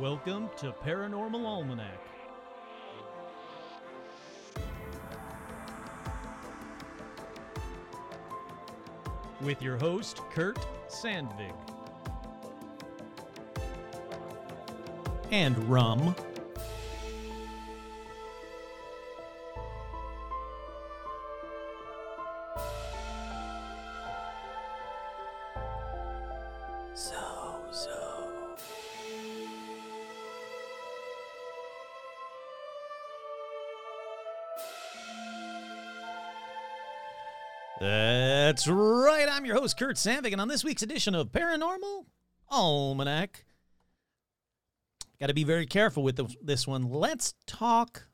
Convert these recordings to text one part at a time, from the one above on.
Welcome to Paranormal Almanac. With your host, Kurt Sandvig. And Rum. That's right. I'm your host, Kurt Sandvik, and on this week's edition of Paranormal Almanac, got to be very careful with the, this one. Let's talk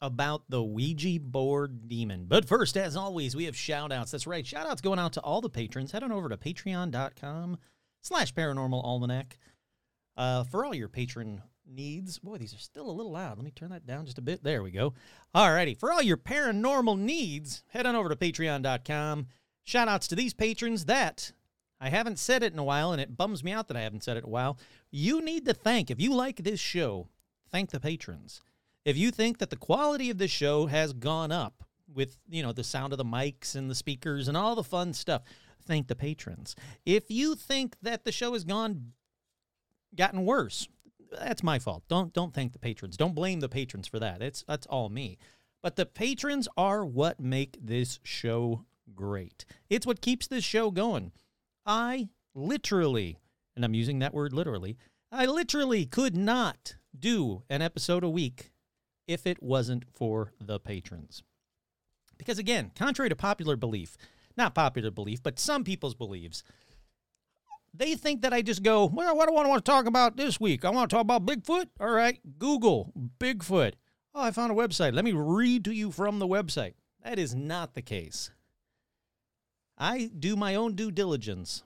about the Ouija board demon. But first, as always, we have shout outs. That's right. Shout outs going out to all the patrons. Head on over to patreon.com slash paranormal almanac uh, for all your patron needs. Boy, these are still a little loud. Let me turn that down just a bit. There we go. Alrighty. For all your paranormal needs, head on over to patreon.com. Shout outs to these patrons that I haven't said it in a while, and it bums me out that I haven't said it in a while. You need to thank, if you like this show, thank the patrons. If you think that the quality of this show has gone up with, you know, the sound of the mics and the speakers and all the fun stuff, thank the patrons. If you think that the show has gone gotten worse, that's my fault. Don't don't thank the patrons. Don't blame the patrons for that. It's that's all me. But the patrons are what make this show great. It's what keeps this show going. I literally, and I'm using that word literally, I literally could not do an episode a week if it wasn't for the patrons. Because again, contrary to popular belief, not popular belief, but some people's beliefs, they think that I just go, well, what do I want to talk about this week? I want to talk about Bigfoot? All right, Google Bigfoot. Oh, I found a website. Let me read to you from the website. That is not the case. I do my own due diligence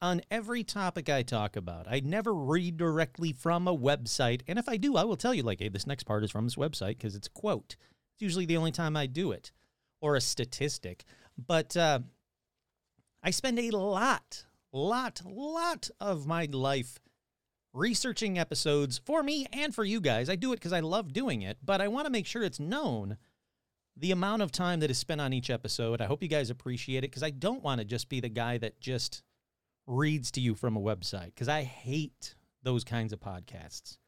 on every topic I talk about. I never read directly from a website. And if I do, I will tell you, like, hey, this next part is from this website because it's a quote. It's usually the only time I do it or a statistic. But uh, I spend a lot, lot, lot of my life researching episodes for me and for you guys. I do it because I love doing it, but I want to make sure it's known the amount of time that is spent on each episode. I hope you guys appreciate it because I don't want to just be the guy that just reads to you from a website because I hate those kinds of podcasts.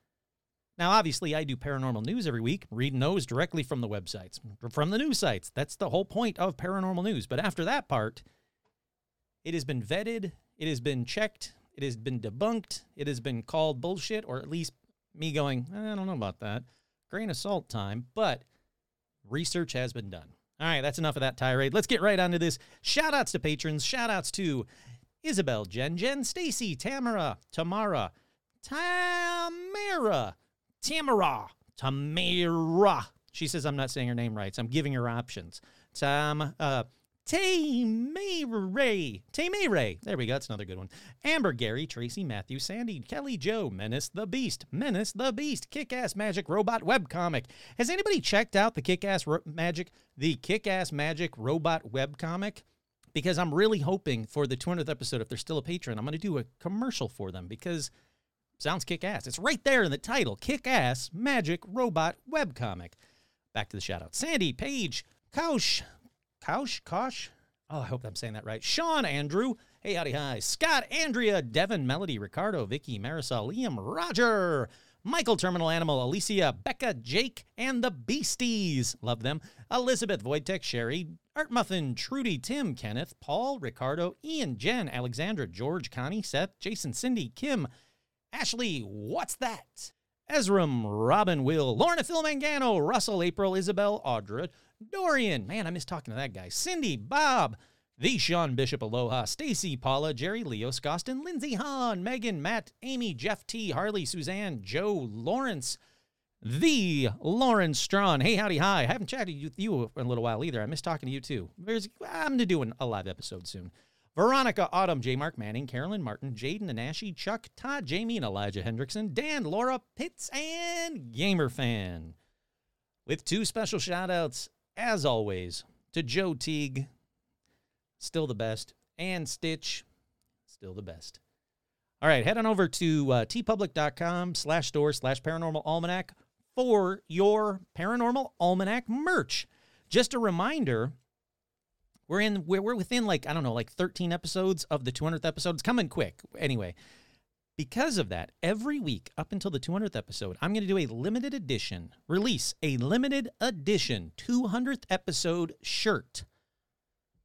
Now, obviously, I do paranormal news every week, reading those directly from the websites, from the news sites. That's the whole point of paranormal news. But after that part, it has been vetted, it has been checked, it has been debunked, it has been called bullshit, or at least me going, eh, I don't know about that. Grain of salt time, but research has been done. All right, that's enough of that tirade. Let's get right onto this. Shout outs to patrons, shout outs to Isabel, Jen, Jen, Stacy, Tamara, Tamara, Tamara, Tamara, Tamara. She says I'm not saying her name right, so I'm giving her options. Tam, uh, Tamere, Tamere. There we go. That's another good one. Amber, Gary, Tracy, Matthew, Sandy, Kelly, Joe, Menace the Beast, Menace the Beast, Kick Ass Magic Robot Webcomic. Has anybody checked out the Kick Ass Ro- Magic, the Kick Ass Magic Robot Webcomic? Because I'm really hoping for the 200th episode, if they're still a patron, I'm going to do a commercial for them because sounds kick ass. It's right there in the title Kick Ass Magic Robot Webcomic. Back to the shout out. Sandy, Paige, Kaush, Kaush, Kosh. Oh, I hope I'm saying that right. Sean, Andrew. Hey, howdy, hi. Scott, Andrea, Devin, Melody, Ricardo, Vicky, Marisol, Liam, Roger, Michael, Terminal Animal, Alicia, Becca, Jake, and the Beasties. Love them. Elizabeth, Voidtech, Sherry, Art Muffin, Trudy, Tim, Kenneth, Paul, Ricardo, Ian, Jen, Alexandra, George, Connie, Seth, Jason, Cindy, Kim, Ashley, what's that? Ezram, Robin, Will, Lorna, Phil Mangano, Russell, April, Isabel, Audra, Dorian, man, I miss talking to that guy, Cindy, Bob, the Sean Bishop, Aloha, Stacy, Paula, Jerry, Leo, Scoston, Lindsay, Hahn, Megan, Matt, Amy, Jeff T, Harley, Suzanne, Joe, Lawrence, the Lawrence Strawn. Hey, howdy, hi. I haven't chatted with you in a little while either. I miss talking to you too. There's, I'm to do a live episode soon. Veronica, Autumn, J. Mark Manning, Carolyn Martin, Jaden Anashi, Chuck, Todd, Jamie, and Elijah Hendrickson, Dan, Laura, Pitts, and Gamer Fan. With two special shout outs, as always, to Joe Teague, still the best, and Stitch, still the best. All right, head on over to uh, teepublic.com slash store slash paranormal almanac for your paranormal almanac merch. Just a reminder, we're in we're, we're within like I don't know like 13 episodes of the 200th episode. It's coming quick. Anyway, because of that, every week up until the 200th episode, I'm going to do a limited edition release, a limited edition 200th episode shirt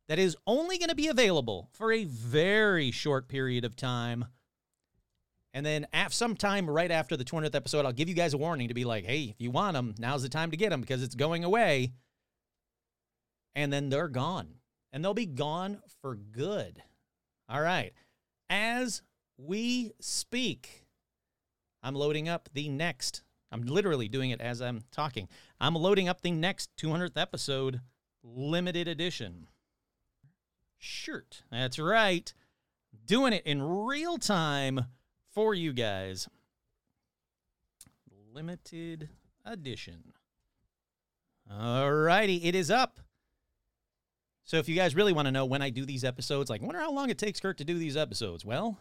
that is only going to be available for a very short period of time. And then af- sometime right after the 200th episode, I'll give you guys a warning to be like, hey, if you want them, now's the time to get them because it's going away. And then they're gone. And they'll be gone for good. All right. As we speak, I'm loading up the next. I'm literally doing it as I'm talking. I'm loading up the next 200th episode limited edition shirt. That's right. Doing it in real time for you guys. Limited edition. Alrighty, it is up. So if you guys really want to know when I do these episodes, like wonder how long it takes Kurt to do these episodes, well,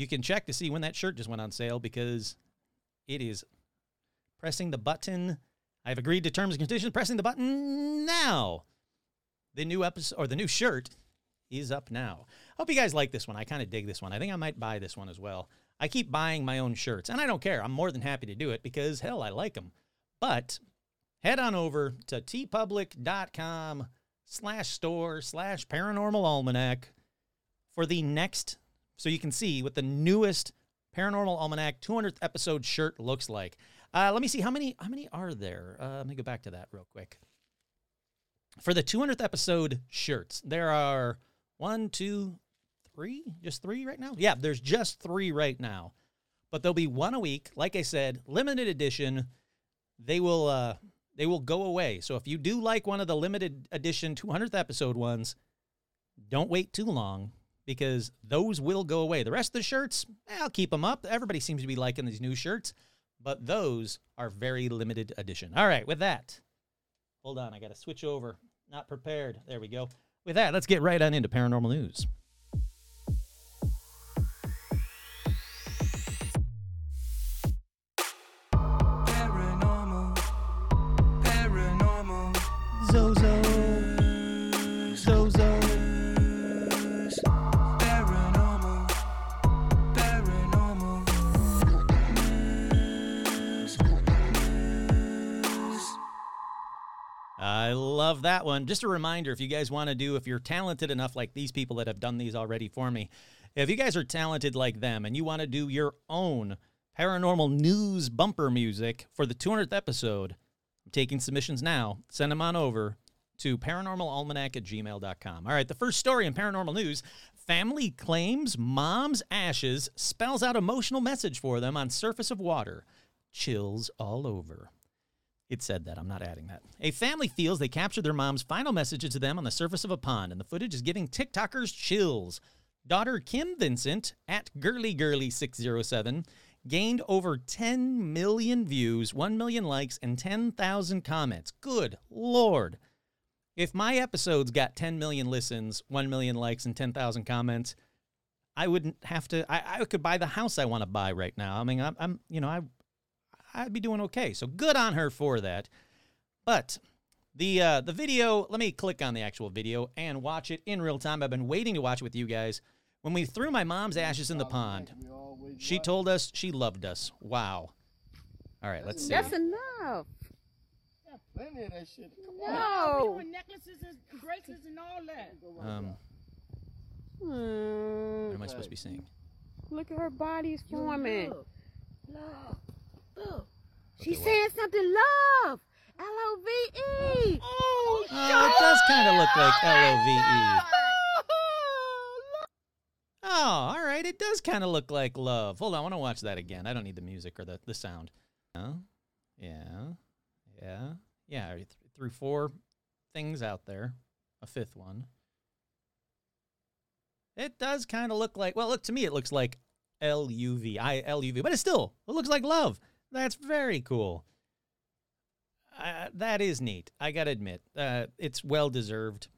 you can check to see when that shirt just went on sale because it is pressing the button. I've agreed to terms and conditions, pressing the button now. The new episode or the new shirt is up now. Hope you guys like this one. I kind of dig this one. I think I might buy this one as well. I keep buying my own shirts, and I don't care. I'm more than happy to do it because hell, I like them. But head on over to teepublic.com slash store slash paranormal almanac for the next so you can see what the newest paranormal almanac 200th episode shirt looks like. Uh, let me see how many how many are there? Uh, let me go back to that real quick. For the 200th episode shirts there are one two three just three right now? Yeah there's just three right now. But there'll be one a week. Like i said limited edition. They will uh they will go away. So if you do like one of the limited edition 200th episode ones don't wait too long because those will go away. The rest of the shirts eh, i'll keep them up. Everybody seems to be liking these new shirts but those are very limited edition. All right with that hold on i gotta switch over. Not prepared. There we go. With that let's get right on into paranormal news love that one. Just a reminder if you guys want to do, if you're talented enough like these people that have done these already for me, if you guys are talented like them and you want to do your own paranormal news bumper music for the 200th episode, I'm taking submissions now. Send them on over to paranormalalmanac at gmail.com. All right, the first story in paranormal news family claims mom's ashes spells out emotional message for them on surface of water. Chills all over. It said that. I'm not adding that. A family feels they captured their mom's final messages to them on the surface of a pond, and the footage is giving TikTokers chills. Daughter Kim Vincent at Girly Girly 607 gained over 10 million views, 1 million likes, and 10,000 comments. Good lord. If my episodes got 10 million listens, 1 million likes, and 10,000 comments, I wouldn't have to. I, I could buy the house I want to buy right now. I mean, I'm, I'm you know, I I'd be doing okay. So good on her for that. But the uh, the video, let me click on the actual video and watch it in real time. I've been waiting to watch it with you guys. When we threw my mom's ashes in the pond, she told us she loved us. Wow. All right, let's see. That's enough. Plenty of that shit. No. with necklaces and bracelets and all that. Um, what am I supposed to be saying? Look at her body's forming. Look, look, look. She's what? saying something. Love. L O V E. Oh, Oh, it does kind of look like L O V E. Oh, all right. It does kind of look like love. Hold on, I want to watch that again. I don't need the music or the, the sound. Yeah, yeah, yeah, yeah. I th- threw four things out there, a fifth one. It does kind of look like. Well, look to me, it looks like L U V I L U V, but it still it looks like love. That's very cool. Uh, that is neat. I gotta admit, uh, it's well deserved.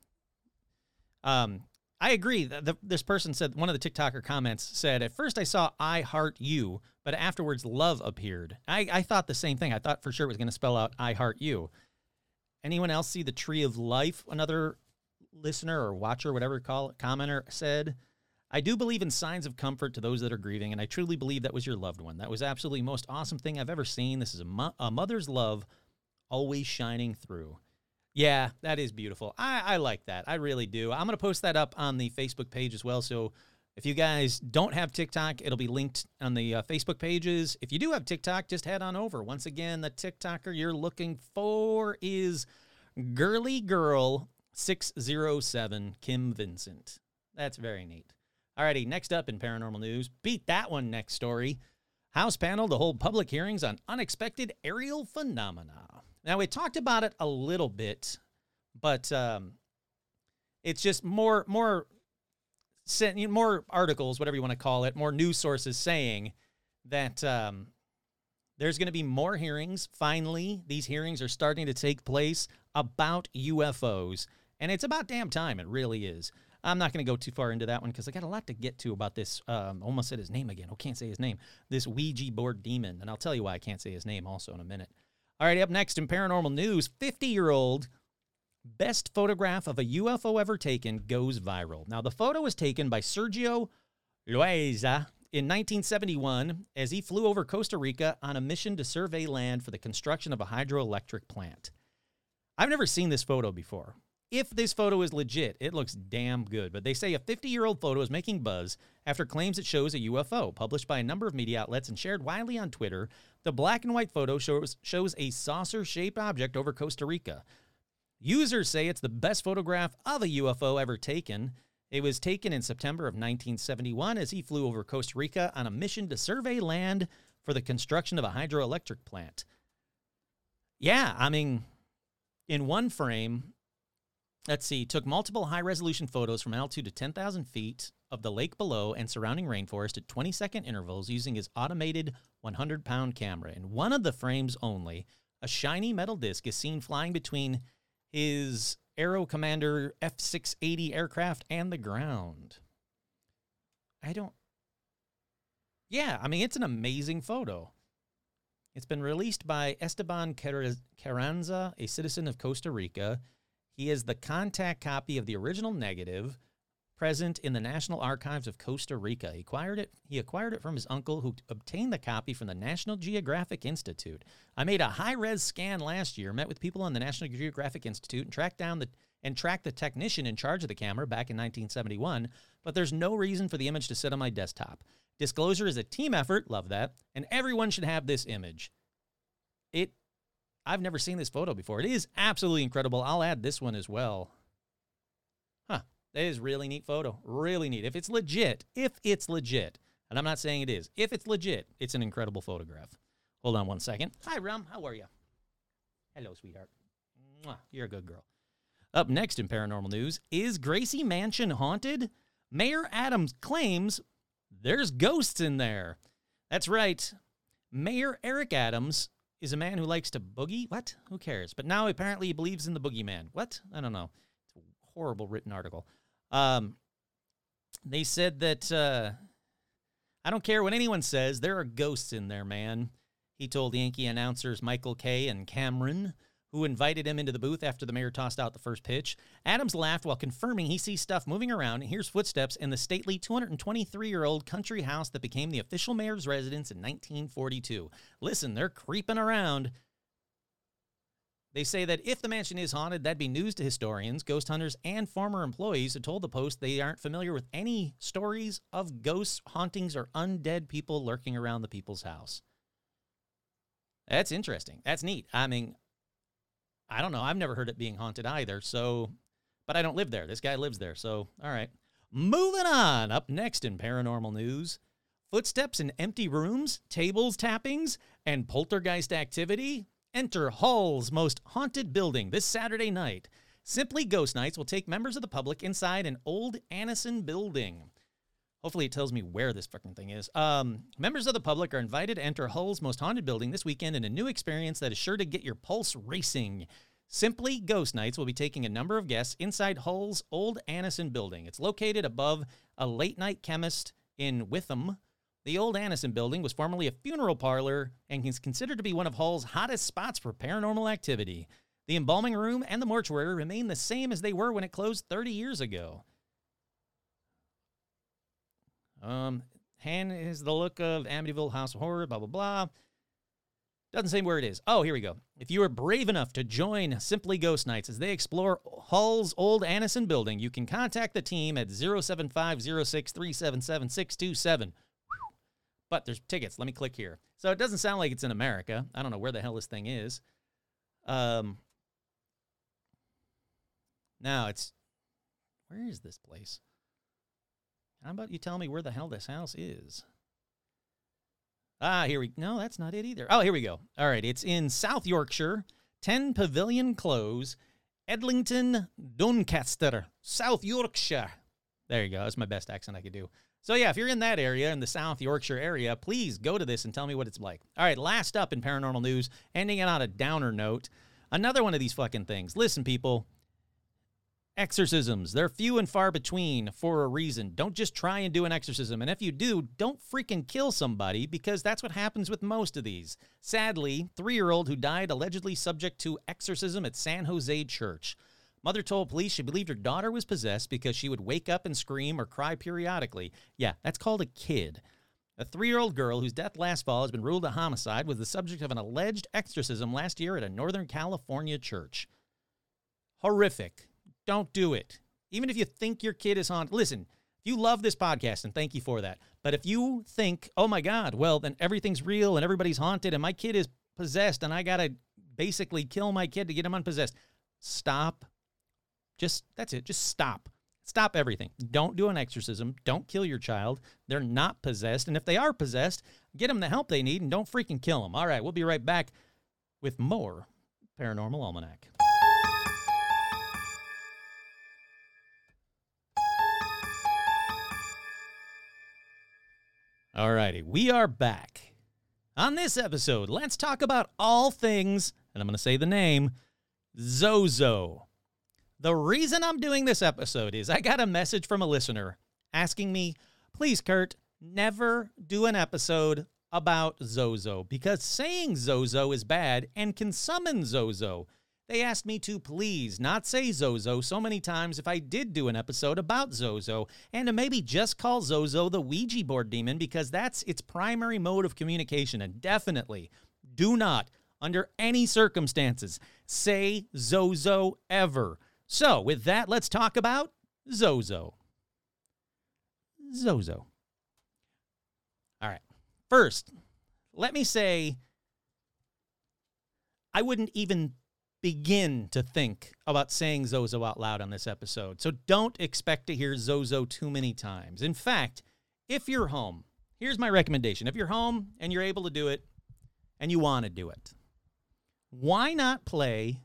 Um, I agree. The, this person said one of the TikToker comments said, "At first I saw I heart you, but afterwards love appeared." I, I thought the same thing. I thought for sure it was going to spell out I heart you. Anyone else see the tree of life? Another listener or watcher, whatever you call it, commenter said, "I do believe in signs of comfort to those that are grieving, and I truly believe that was your loved one. That was absolutely most awesome thing I've ever seen. This is a, mo- a mother's love, always shining through." Yeah, that is beautiful. I, I like that. I really do. I'm going to post that up on the Facebook page as well. So if you guys don't have TikTok, it'll be linked on the uh, Facebook pages. If you do have TikTok, just head on over. Once again, the TikToker you're looking for is Girly Girl 607 Kim Vincent. That's very neat. Alrighty, next up in paranormal news, beat that one next story. House panel to hold public hearings on unexpected aerial phenomena. Now we talked about it a little bit, but um, it's just more more more articles, whatever you want to call it, more news sources saying that um, there's going to be more hearings. Finally, these hearings are starting to take place about UFOs, and it's about damn time. It really is. I'm not going to go too far into that one because I got a lot to get to about this. Um, almost said his name again. I can't say his name. This Ouija board demon, and I'll tell you why I can't say his name also in a minute. All right, up next in paranormal news, 50 year old best photograph of a UFO ever taken goes viral. Now, the photo was taken by Sergio Loaiza in 1971 as he flew over Costa Rica on a mission to survey land for the construction of a hydroelectric plant. I've never seen this photo before. If this photo is legit, it looks damn good. But they say a 50 year old photo is making buzz after claims it shows a UFO. Published by a number of media outlets and shared widely on Twitter, the black and white photo shows, shows a saucer shaped object over Costa Rica. Users say it's the best photograph of a UFO ever taken. It was taken in September of 1971 as he flew over Costa Rica on a mission to survey land for the construction of a hydroelectric plant. Yeah, I mean, in one frame, let's see, took multiple high resolution photos from altitude to 10,000 feet of the lake below and surrounding rainforest at 20 second intervals using his automated 100 pound camera. In one of the frames only, a shiny metal disc is seen flying between his Aero Commander F 680 aircraft and the ground. I don't. Yeah, I mean, it's an amazing photo. It's been released by Esteban Carranza, a citizen of Costa Rica. He is the contact copy of the original negative present in the National Archives of Costa Rica. He acquired it, he acquired it from his uncle who obtained the copy from the National Geographic Institute. I made a high-res scan last year, met with people on the National Geographic Institute and tracked down the and tracked the technician in charge of the camera back in 1971, but there's no reason for the image to sit on my desktop. Disclosure is a team effort, love that, and everyone should have this image. It I've never seen this photo before. It is absolutely incredible. I'll add this one as well. Huh. That is really neat photo. Really neat. If it's legit, if it's legit, and I'm not saying it is, if it's legit, it's an incredible photograph. Hold on one second. Hi, Rum. How are you? Hello, sweetheart. Mwah. You're a good girl. Up next in paranormal news is Gracie Mansion haunted? Mayor Adams claims there's ghosts in there. That's right. Mayor Eric Adams is a man who likes to boogie. What? Who cares? But now apparently he believes in the boogeyman. What? I don't know. It's a horrible written article. Um, they said that uh, I don't care what anyone says. There are ghosts in there, man. He told Yankee announcers Michael Kay and Cameron who invited him into the booth after the mayor tossed out the first pitch. Adams laughed while confirming he sees stuff moving around and hears footsteps in the stately 223 year old country house that became the official mayor's residence in 1942. Listen, they're creeping around. They say that if the mansion is haunted, that'd be news to historians, ghost hunters, and former employees who told the Post they aren't familiar with any stories of ghosts, hauntings, or undead people lurking around the people's house. That's interesting. That's neat. I mean, I don't know. I've never heard it being haunted either. So, but I don't live there. This guy lives there. So, all right. Moving on. Up next in paranormal news footsteps in empty rooms, tables tappings, and poltergeist activity. Enter Hull's most haunted building this Saturday night. Simply Ghost Nights will take members of the public inside an old Annison building. Hopefully, it tells me where this fucking thing is. Um, members of the public are invited to enter Hull's most haunted building this weekend in a new experience that is sure to get your pulse racing. Simply Ghost Nights will be taking a number of guests inside Hull's old Annison building. It's located above a late night chemist in Witham. The old Annison building was formerly a funeral parlor and is considered to be one of Hull's hottest spots for paranormal activity. The embalming room and the mortuary remain the same as they were when it closed 30 years ago. Um, Han is the look of Amityville House of Horror, blah, blah, blah. Doesn't say where it is. Oh, here we go. If you are brave enough to join Simply Ghost Nights as they explore Hull's old Annison building, you can contact the team at 07506377627. But there's tickets. Let me click here. So it doesn't sound like it's in America. I don't know where the hell this thing is. Um, now it's where is this place? How about you tell me where the hell this house is? Ah, here we No, that's not it either. Oh, here we go. All right, it's in South Yorkshire, 10 Pavilion Close, Edlington, Doncaster, South Yorkshire. There you go. That's my best accent I could do. So, yeah, if you're in that area, in the South Yorkshire area, please go to this and tell me what it's like. All right, last up in paranormal news, ending it on a downer note. Another one of these fucking things. Listen, people, exorcisms, they're few and far between for a reason. Don't just try and do an exorcism. And if you do, don't freaking kill somebody because that's what happens with most of these. Sadly, three year old who died allegedly subject to exorcism at San Jose Church. Mother told police she believed her daughter was possessed because she would wake up and scream or cry periodically. Yeah, that's called a kid. A three year old girl whose death last fall has been ruled a homicide was the subject of an alleged exorcism last year at a Northern California church. Horrific. Don't do it. Even if you think your kid is haunted, listen, if you love this podcast, and thank you for that. But if you think, oh my God, well, then everything's real and everybody's haunted and my kid is possessed and I got to basically kill my kid to get him unpossessed, stop just that's it. Just stop. Stop everything. Don't do an exorcism. Don't kill your child. They're not possessed. And if they are possessed, get them the help they need and don't freaking kill them. All right, we'll be right back with more Paranormal Almanac. All righty, we are back. On this episode, let's talk about all things, and I'm going to say the name Zozo. The reason I'm doing this episode is I got a message from a listener asking me, please, Kurt, never do an episode about Zozo because saying Zozo is bad and can summon Zozo. They asked me to please not say Zozo so many times if I did do an episode about Zozo, and to maybe just call Zozo the Ouija board demon because that's its primary mode of communication. And definitely do not, under any circumstances, say Zozo ever. So, with that, let's talk about Zozo. Zozo. All right. First, let me say I wouldn't even begin to think about saying Zozo out loud on this episode. So don't expect to hear Zozo too many times. In fact, if you're home, here's my recommendation. If you're home and you're able to do it and you want to do it, why not play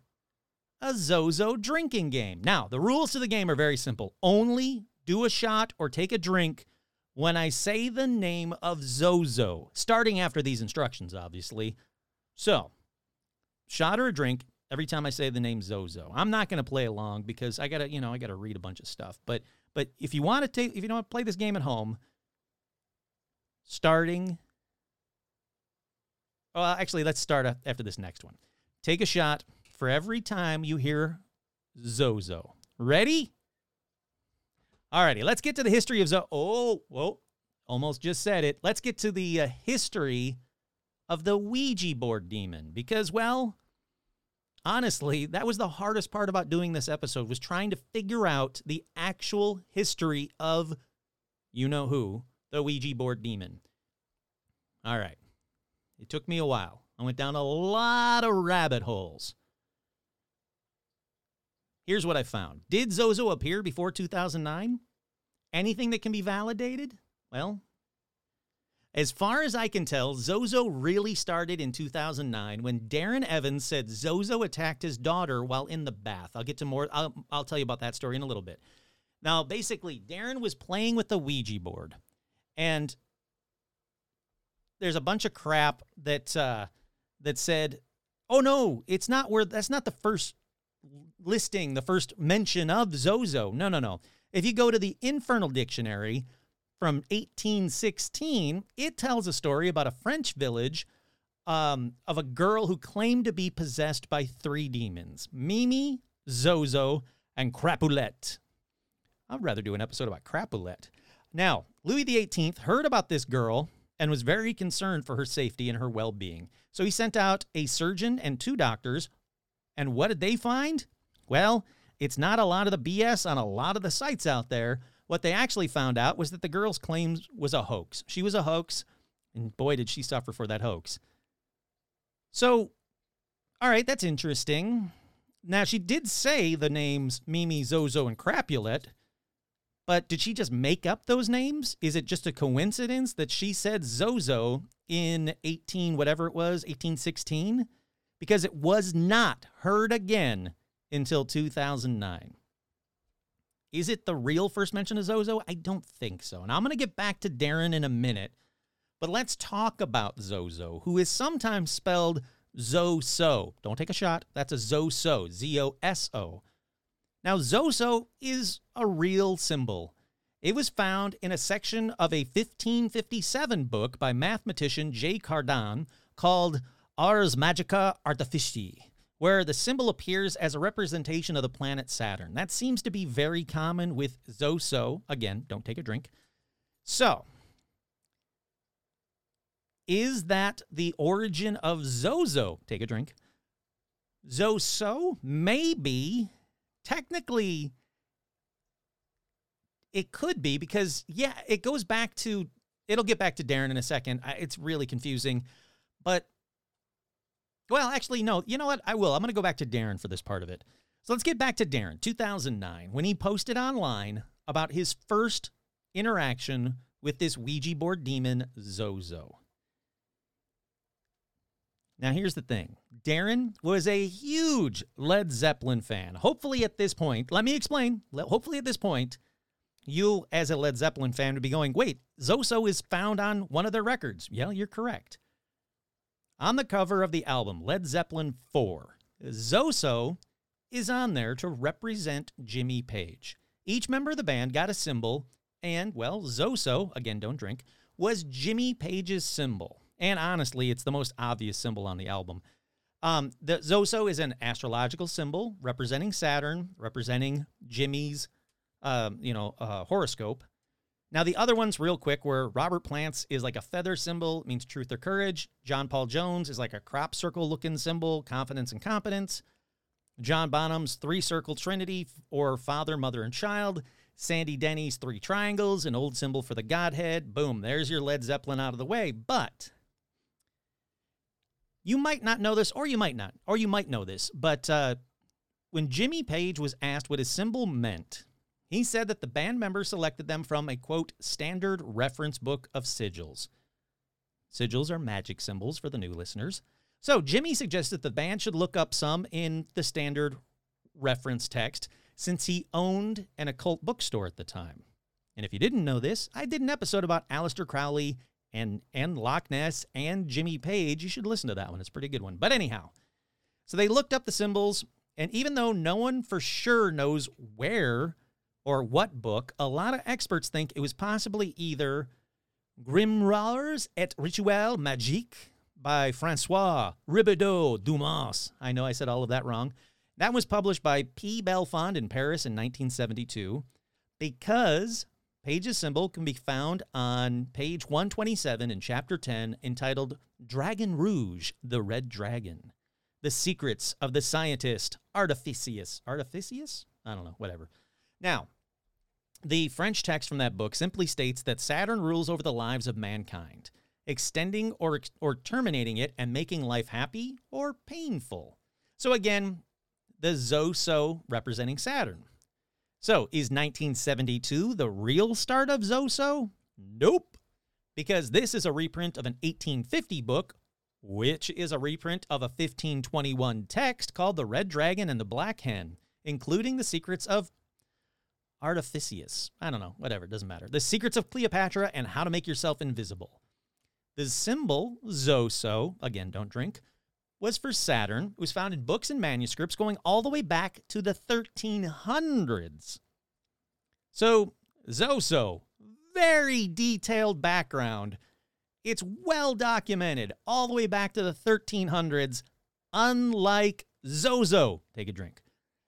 a Zozo drinking game? Now, the rules to the game are very simple. Only do a shot or take a drink when I say the name of Zozo, starting after these instructions, obviously. So, shot or a drink every time I say the name Zozo. I'm not going to play along because I got to, you know, I got to read a bunch of stuff. But but if you want to take if you don't play this game at home, starting Well, actually, let's start after this next one. Take a shot for every time you hear Zozo. Ready? Alrighty, let's get to the history of Zozo. Oh, whoa, almost just said it. Let's get to the uh, history of the Ouija board demon because, well, honestly, that was the hardest part about doing this episode was trying to figure out the actual history of you know who, the Ouija board demon. All right. It took me a while. I went down a lot of rabbit holes. Here's what I found. Did Zozo appear before 2009? Anything that can be validated? Well, as far as I can tell, Zozo really started in 2009 when Darren Evans said Zozo attacked his daughter while in the bath. I'll get to more, I'll, I'll tell you about that story in a little bit. Now, basically, Darren was playing with the Ouija board, and there's a bunch of crap that uh, that said, "Oh no, it's not where that's not the first listing, the first mention of Zozo. No, no, no. If you go to the Infernal Dictionary from 1816, it tells a story about a French village um, of a girl who claimed to be possessed by three demons Mimi, Zozo, and Crapoulette. I'd rather do an episode about Crapoulette. Now, Louis XVIII heard about this girl and was very concerned for her safety and her well being. So he sent out a surgeon and two doctors. And what did they find? Well, it's not a lot of the BS on a lot of the sites out there. What they actually found out was that the girl's claims was a hoax. She was a hoax, and boy, did she suffer for that hoax. So, all right, that's interesting. Now, she did say the names Mimi, Zozo, and Crapulet, but did she just make up those names? Is it just a coincidence that she said Zozo in 18, whatever it was, 1816? Because it was not heard again until 2009. Is it the real first mention of Zozo? I don't think so. And I'm going to get back to Darren in a minute, but let's talk about Zozo, who is sometimes spelled Zoso. Don't take a shot. That's a Zoso, Z O S O. Now, Zoso is a real symbol. It was found in a section of a 1557 book by mathematician J. Cardan called Ars Magica Artificii, where the symbol appears as a representation of the planet Saturn. That seems to be very common with Zoso. Again, don't take a drink. So, is that the origin of Zozo? Take a drink. Zoso? Maybe. Technically, it could be because, yeah, it goes back to, it'll get back to Darren in a second. It's really confusing. But, well, actually, no, you know what? I will. I'm going to go back to Darren for this part of it. So let's get back to Darren, 2009, when he posted online about his first interaction with this Ouija board demon, Zozo. Now, here's the thing Darren was a huge Led Zeppelin fan. Hopefully, at this point, let me explain. Hopefully, at this point, you, as a Led Zeppelin fan, would be going, wait, Zozo is found on one of their records. Yeah, you're correct. On the cover of the album, Led Zeppelin 4, Zoso is on there to represent Jimmy Page. Each member of the band got a symbol, and, well, Zoso, again, don't drink, was Jimmy Page's symbol. And honestly, it's the most obvious symbol on the album. Um, the Zoso is an astrological symbol representing Saturn, representing Jimmy's, um, you know, uh, horoscope. Now the other ones, real quick, were Robert Plant's is like a feather symbol, means truth or courage. John Paul Jones is like a crop circle looking symbol, confidence and competence. John Bonham's three circle trinity, or father, mother, and child. Sandy Denny's three triangles, an old symbol for the Godhead. Boom, there's your Led Zeppelin out of the way. But you might not know this, or you might not, or you might know this, but uh, when Jimmy Page was asked what his symbol meant, he said that the band members selected them from a quote, standard reference book of sigils. Sigils are magic symbols for the new listeners. So Jimmy suggested the band should look up some in the standard reference text since he owned an occult bookstore at the time. And if you didn't know this, I did an episode about Aleister Crowley and and Loch Ness and Jimmy Page. You should listen to that one. It's a pretty good one. But anyhow, so they looked up the symbols, and even though no one for sure knows where or what book, a lot of experts think it was possibly either Grimoires et Rituels Magique by Francois Ribadeau Dumas. I know I said all of that wrong. That was published by P. Belfond in Paris in 1972 because Page's symbol can be found on page 127 in chapter 10 entitled Dragon Rouge, the Red Dragon. The Secrets of the Scientist Artificius. Artificius? I don't know, whatever. Now, the French text from that book simply states that Saturn rules over the lives of mankind, extending or, or terminating it and making life happy or painful. So again, the Zoso representing Saturn. So is 1972 the real start of Zoso? Nope. Because this is a reprint of an 1850 book, which is a reprint of a 1521 text called The Red Dragon and the Black Hen, including the secrets of Artificius. I don't know, whatever, doesn't matter. The secrets of Cleopatra and how to make yourself invisible. The symbol, Zoso, again, don't drink, was for Saturn. It was found in books and manuscripts going all the way back to the 1300s. So, Zoso, very detailed background. It's well documented all the way back to the 1300s, unlike Zozo. Take a drink.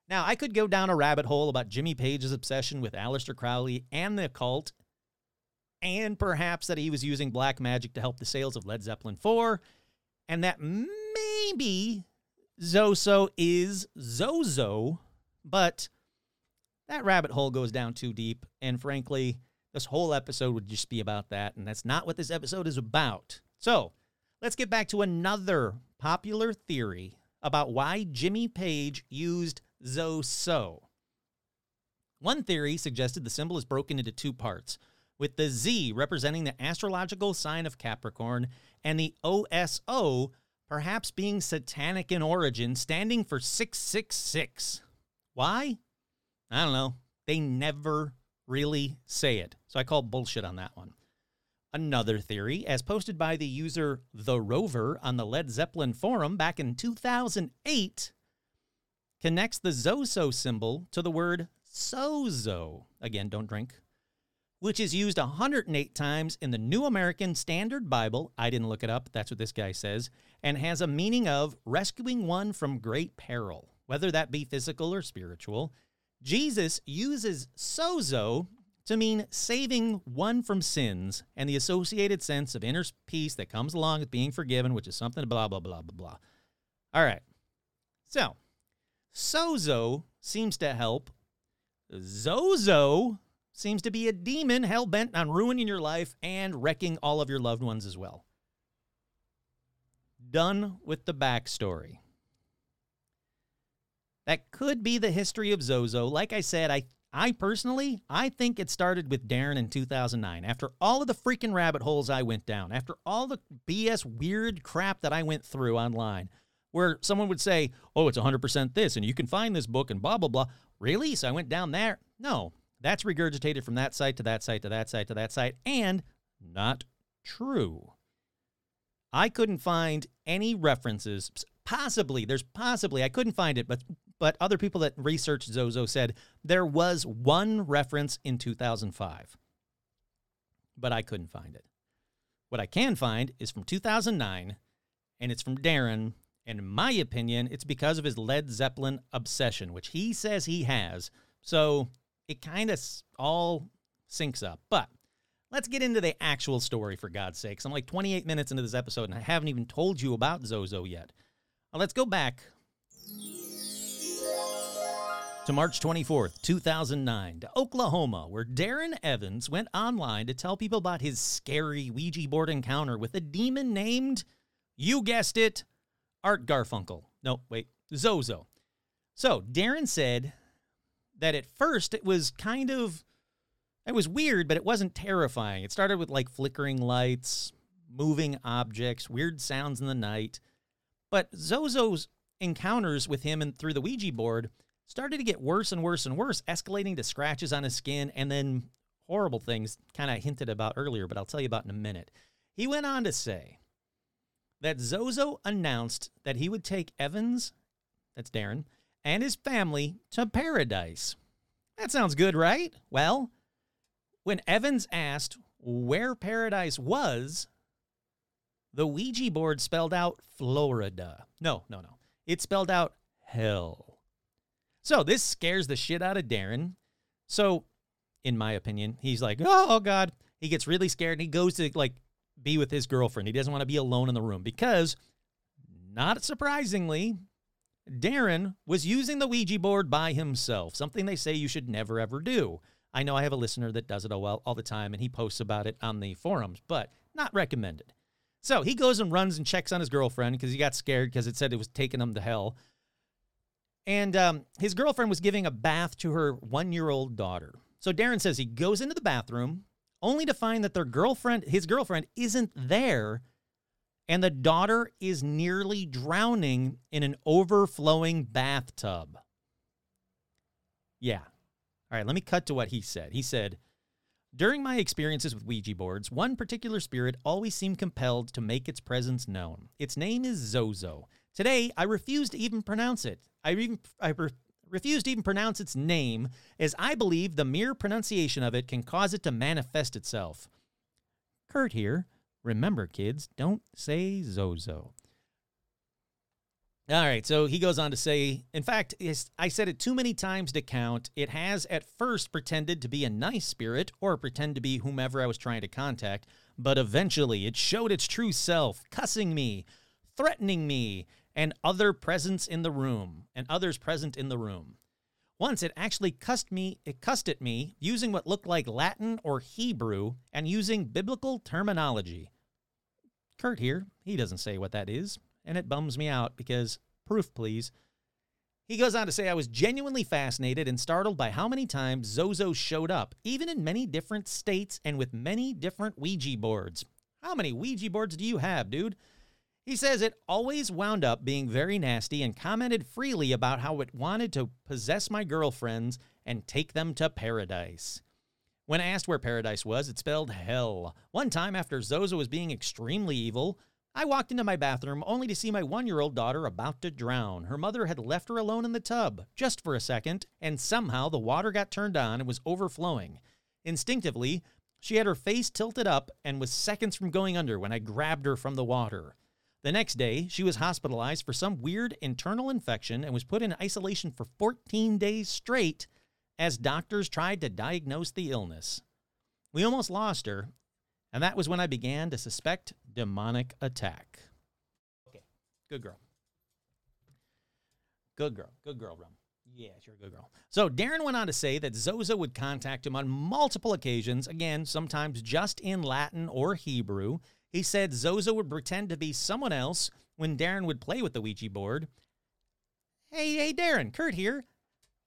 Now, I could go down a rabbit hole about Jimmy Page's obsession with Aleister Crowley and the occult, and perhaps that he was using black magic to help the sales of Led Zeppelin 4, and that maybe Zoso is Zozo, but that rabbit hole goes down too deep, and frankly, this whole episode would just be about that, and that's not what this episode is about. So, let's get back to another popular theory about why Jimmy Page used Zoso. One theory suggested the symbol is broken into two parts, with the Z representing the astrological sign of Capricorn and the OSO perhaps being satanic in origin, standing for 666. Why? I don't know. They never really say it. So I call bullshit on that one. Another theory, as posted by the user The Rover on the Led Zeppelin forum back in 2008, connects the Zoso symbol to the word sozo. Again, don't drink. Which is used 108 times in the New American Standard Bible. I didn't look it up. That's what this guy says. And has a meaning of rescuing one from great peril, whether that be physical or spiritual. Jesus uses sozo to mean saving one from sins and the associated sense of inner peace that comes along with being forgiven, which is something blah, blah, blah, blah, blah. All right. So, sozo seems to help. Zozo seems to be a demon hell bent on ruining your life and wrecking all of your loved ones as well. Done with the backstory. That could be the history of Zozo. Like I said, I I personally, I think it started with Darren in 2009. After all of the freaking rabbit holes I went down, after all the BS weird crap that I went through online, where someone would say, "Oh, it's 100% this and you can find this book and blah blah blah." Really? So I went down there? No. That's regurgitated from that site to that site to that site to that site and not true. I couldn't find any references possibly there's possibly I couldn't find it but but other people that researched Zozo said there was one reference in 2005. But I couldn't find it. What I can find is from 2009, and it's from Darren. In my opinion, it's because of his Led Zeppelin obsession, which he says he has. So it kind of all syncs up. But let's get into the actual story, for God's sakes. I'm like 28 minutes into this episode, and I haven't even told you about Zozo yet. Let's go back to March 24th, 2009, to Oklahoma, where Darren Evans went online to tell people about his scary Ouija board encounter with a demon named, you guessed it, Art Garfunkel. No, wait, Zozo. So, Darren said that at first it was kind of it was weird, but it wasn't terrifying. It started with like flickering lights, moving objects, weird sounds in the night. But Zozo's encounters with him and through the Ouija board started to get worse and worse and worse, escalating to scratches on his skin and then horrible things kind of hinted about earlier, but I'll tell you about in a minute. He went on to say that Zozo announced that he would take Evans, that's Darren, and his family to paradise. That sounds good, right? Well, when Evans asked where paradise was, the Ouija board spelled out Florida. No, no, no. It spelled out hell. So this scares the shit out of Darren. So, in my opinion, he's like, oh, God. He gets really scared and he goes to like be with his girlfriend. He doesn't want to be alone in the room because, not surprisingly, Darren was using the Ouija board by himself, something they say you should never ever do. I know I have a listener that does it all, all the time and he posts about it on the forums, but not recommended. So he goes and runs and checks on his girlfriend because he got scared because it said it was taking him to hell. And um, his girlfriend was giving a bath to her one year old daughter. So Darren says he goes into the bathroom only to find that their girlfriend, his girlfriend, isn't there. And the daughter is nearly drowning in an overflowing bathtub. Yeah. All right, let me cut to what he said. He said, During my experiences with Ouija boards, one particular spirit always seemed compelled to make its presence known. Its name is Zozo. Today, I refuse to even pronounce it. I, even, I re- refuse to even pronounce its name, as I believe the mere pronunciation of it can cause it to manifest itself. Kurt here. Remember, kids, don't say Zozo. All right, so he goes on to say, in fact, I said it too many times to count. It has at first pretended to be a nice spirit or pretend to be whomever I was trying to contact, but eventually it showed its true self, cussing me, threatening me, and other presence in the room, and others present in the room. Once it actually cussed me, it cussed at me using what looked like Latin or Hebrew and using biblical terminology. Kurt here, he doesn't say what that is, and it bums me out because proof, please. He goes on to say, I was genuinely fascinated and startled by how many times Zozo showed up, even in many different states and with many different Ouija boards. How many Ouija boards do you have, dude? He says it always wound up being very nasty and commented freely about how it wanted to possess my girlfriends and take them to paradise. When asked where paradise was, it spelled hell. One time, after Zozo was being extremely evil, I walked into my bathroom only to see my one year old daughter about to drown. Her mother had left her alone in the tub, just for a second, and somehow the water got turned on and was overflowing. Instinctively, she had her face tilted up and was seconds from going under when I grabbed her from the water. The next day, she was hospitalized for some weird internal infection and was put in isolation for 14 days straight as doctors tried to diagnose the illness. We almost lost her, and that was when I began to suspect demonic attack. Okay, good girl. Good girl. Good girl, Rum. Yeah, you're a good girl. So Darren went on to say that Zozo would contact him on multiple occasions, again, sometimes just in Latin or Hebrew. He said Zozo would pretend to be someone else when Darren would play with the Ouija board. Hey, hey, Darren, Kurt here.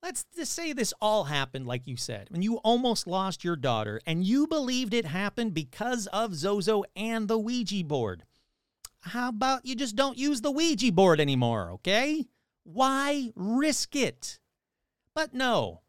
Let's just say this all happened like you said, when you almost lost your daughter, and you believed it happened because of Zozo and the Ouija board. How about you just don't use the Ouija board anymore, okay? Why risk it? But no,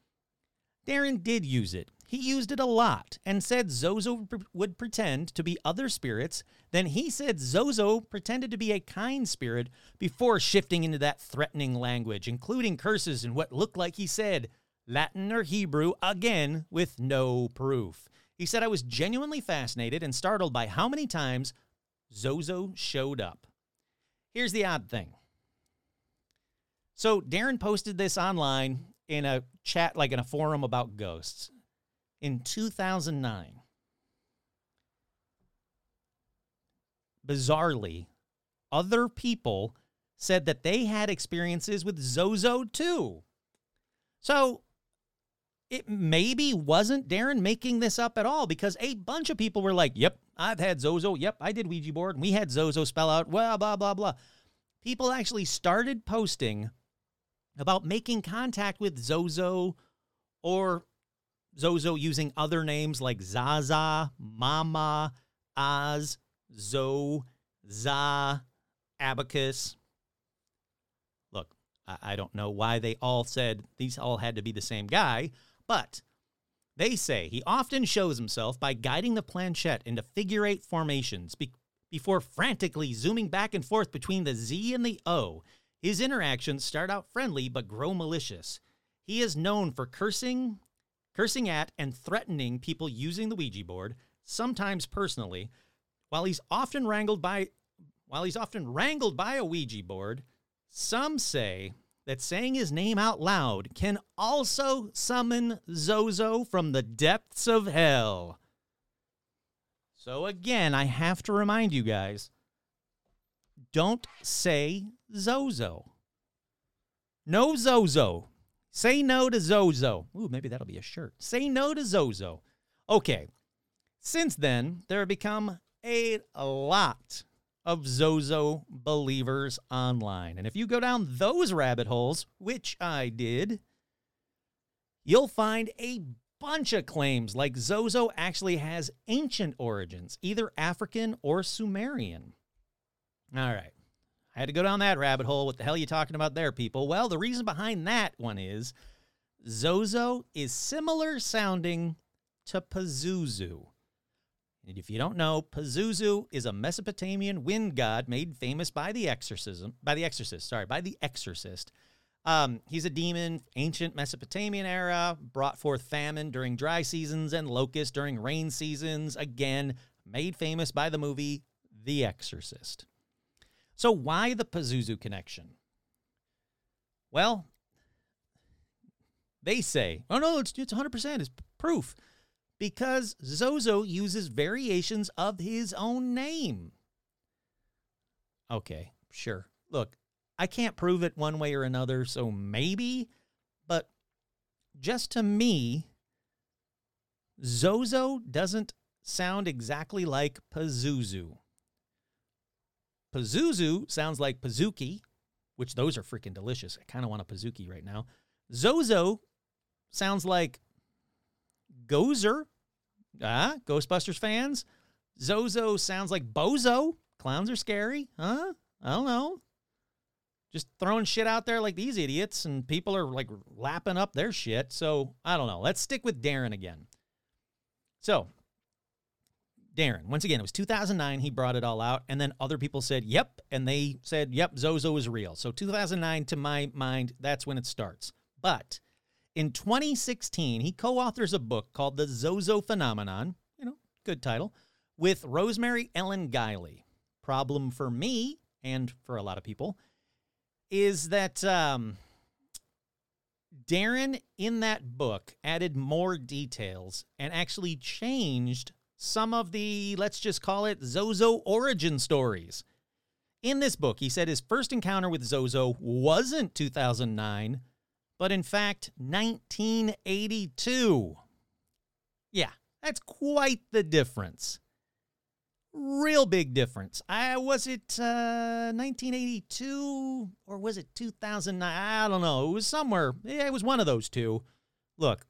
Darren did use it. He used it a lot and said Zozo would pretend to be other spirits. Then he said Zozo pretended to be a kind spirit before shifting into that threatening language, including curses and what looked like he said Latin or Hebrew, again with no proof. He said, I was genuinely fascinated and startled by how many times Zozo showed up. Here's the odd thing. So Darren posted this online in a chat, like in a forum about ghosts in 2009. Bizarrely, other people said that they had experiences with Zozo too. So it maybe wasn't Darren making this up at all because a bunch of people were like, yep, I've had Zozo. Yep, I did Ouija board. And we had Zozo spell out, well, blah, blah, blah. People actually started posting about making contact with Zozo or Zozo using other names like Zaza, Mama, Oz, Zo, Za, Abacus. Look, I, I don't know why they all said these all had to be the same guy, but they say he often shows himself by guiding the planchette into figure eight formations be- before frantically zooming back and forth between the Z and the O. His interactions start out friendly but grow malicious. He is known for cursing, cursing at and threatening people using the Ouija board, sometimes personally. While he's often wrangled by while he's often wrangled by a Ouija board, some say that saying his name out loud can also summon Zozo from the depths of hell. So again, I have to remind you guys, don't say Zozo. No Zozo. Say no to Zozo. Ooh, maybe that'll be a shirt. Say no to Zozo. Okay. Since then, there have become a lot of Zozo believers online. And if you go down those rabbit holes, which I did, you'll find a bunch of claims like Zozo actually has ancient origins, either African or Sumerian. All right. I had to go down that rabbit hole. What the hell are you talking about there, people? Well, the reason behind that one is Zozo is similar sounding to Pazuzu. And if you don't know, Pazuzu is a Mesopotamian wind god made famous by the exorcism, by the exorcist, sorry, by the exorcist. Um, he's a demon, ancient Mesopotamian era, brought forth famine during dry seasons and locusts during rain seasons. Again, made famous by the movie The Exorcist. So, why the Pazuzu connection? Well, they say, oh no, it's, it's 100%, it's proof. Because Zozo uses variations of his own name. Okay, sure. Look, I can't prove it one way or another, so maybe, but just to me, Zozo doesn't sound exactly like Pazuzu. Pazuzu sounds like Pazuki, which those are freaking delicious. I kind of want a Pazuki right now. Zozo sounds like Gozer. Ah, Ghostbusters fans. Zozo sounds like Bozo. Clowns are scary. Huh? I don't know. Just throwing shit out there like these idiots, and people are like lapping up their shit. So I don't know. Let's stick with Darren again. So, Darren, once again, it was 2009. He brought it all out. And then other people said, yep. And they said, yep, Zozo is real. So, 2009, to my mind, that's when it starts. But in 2016, he co authors a book called The Zozo Phenomenon, you know, good title, with Rosemary Ellen Guiley. Problem for me and for a lot of people is that um, Darren in that book added more details and actually changed some of the, let's just call it Zozo origin stories. In this book, he said his first encounter with Zozo wasn't 2009, but in fact, 1982. Yeah, that's quite the difference. Real big difference. I was it uh, 1982 or was it 2009? I don't know. It was somewhere. Yeah, it was one of those two. Look,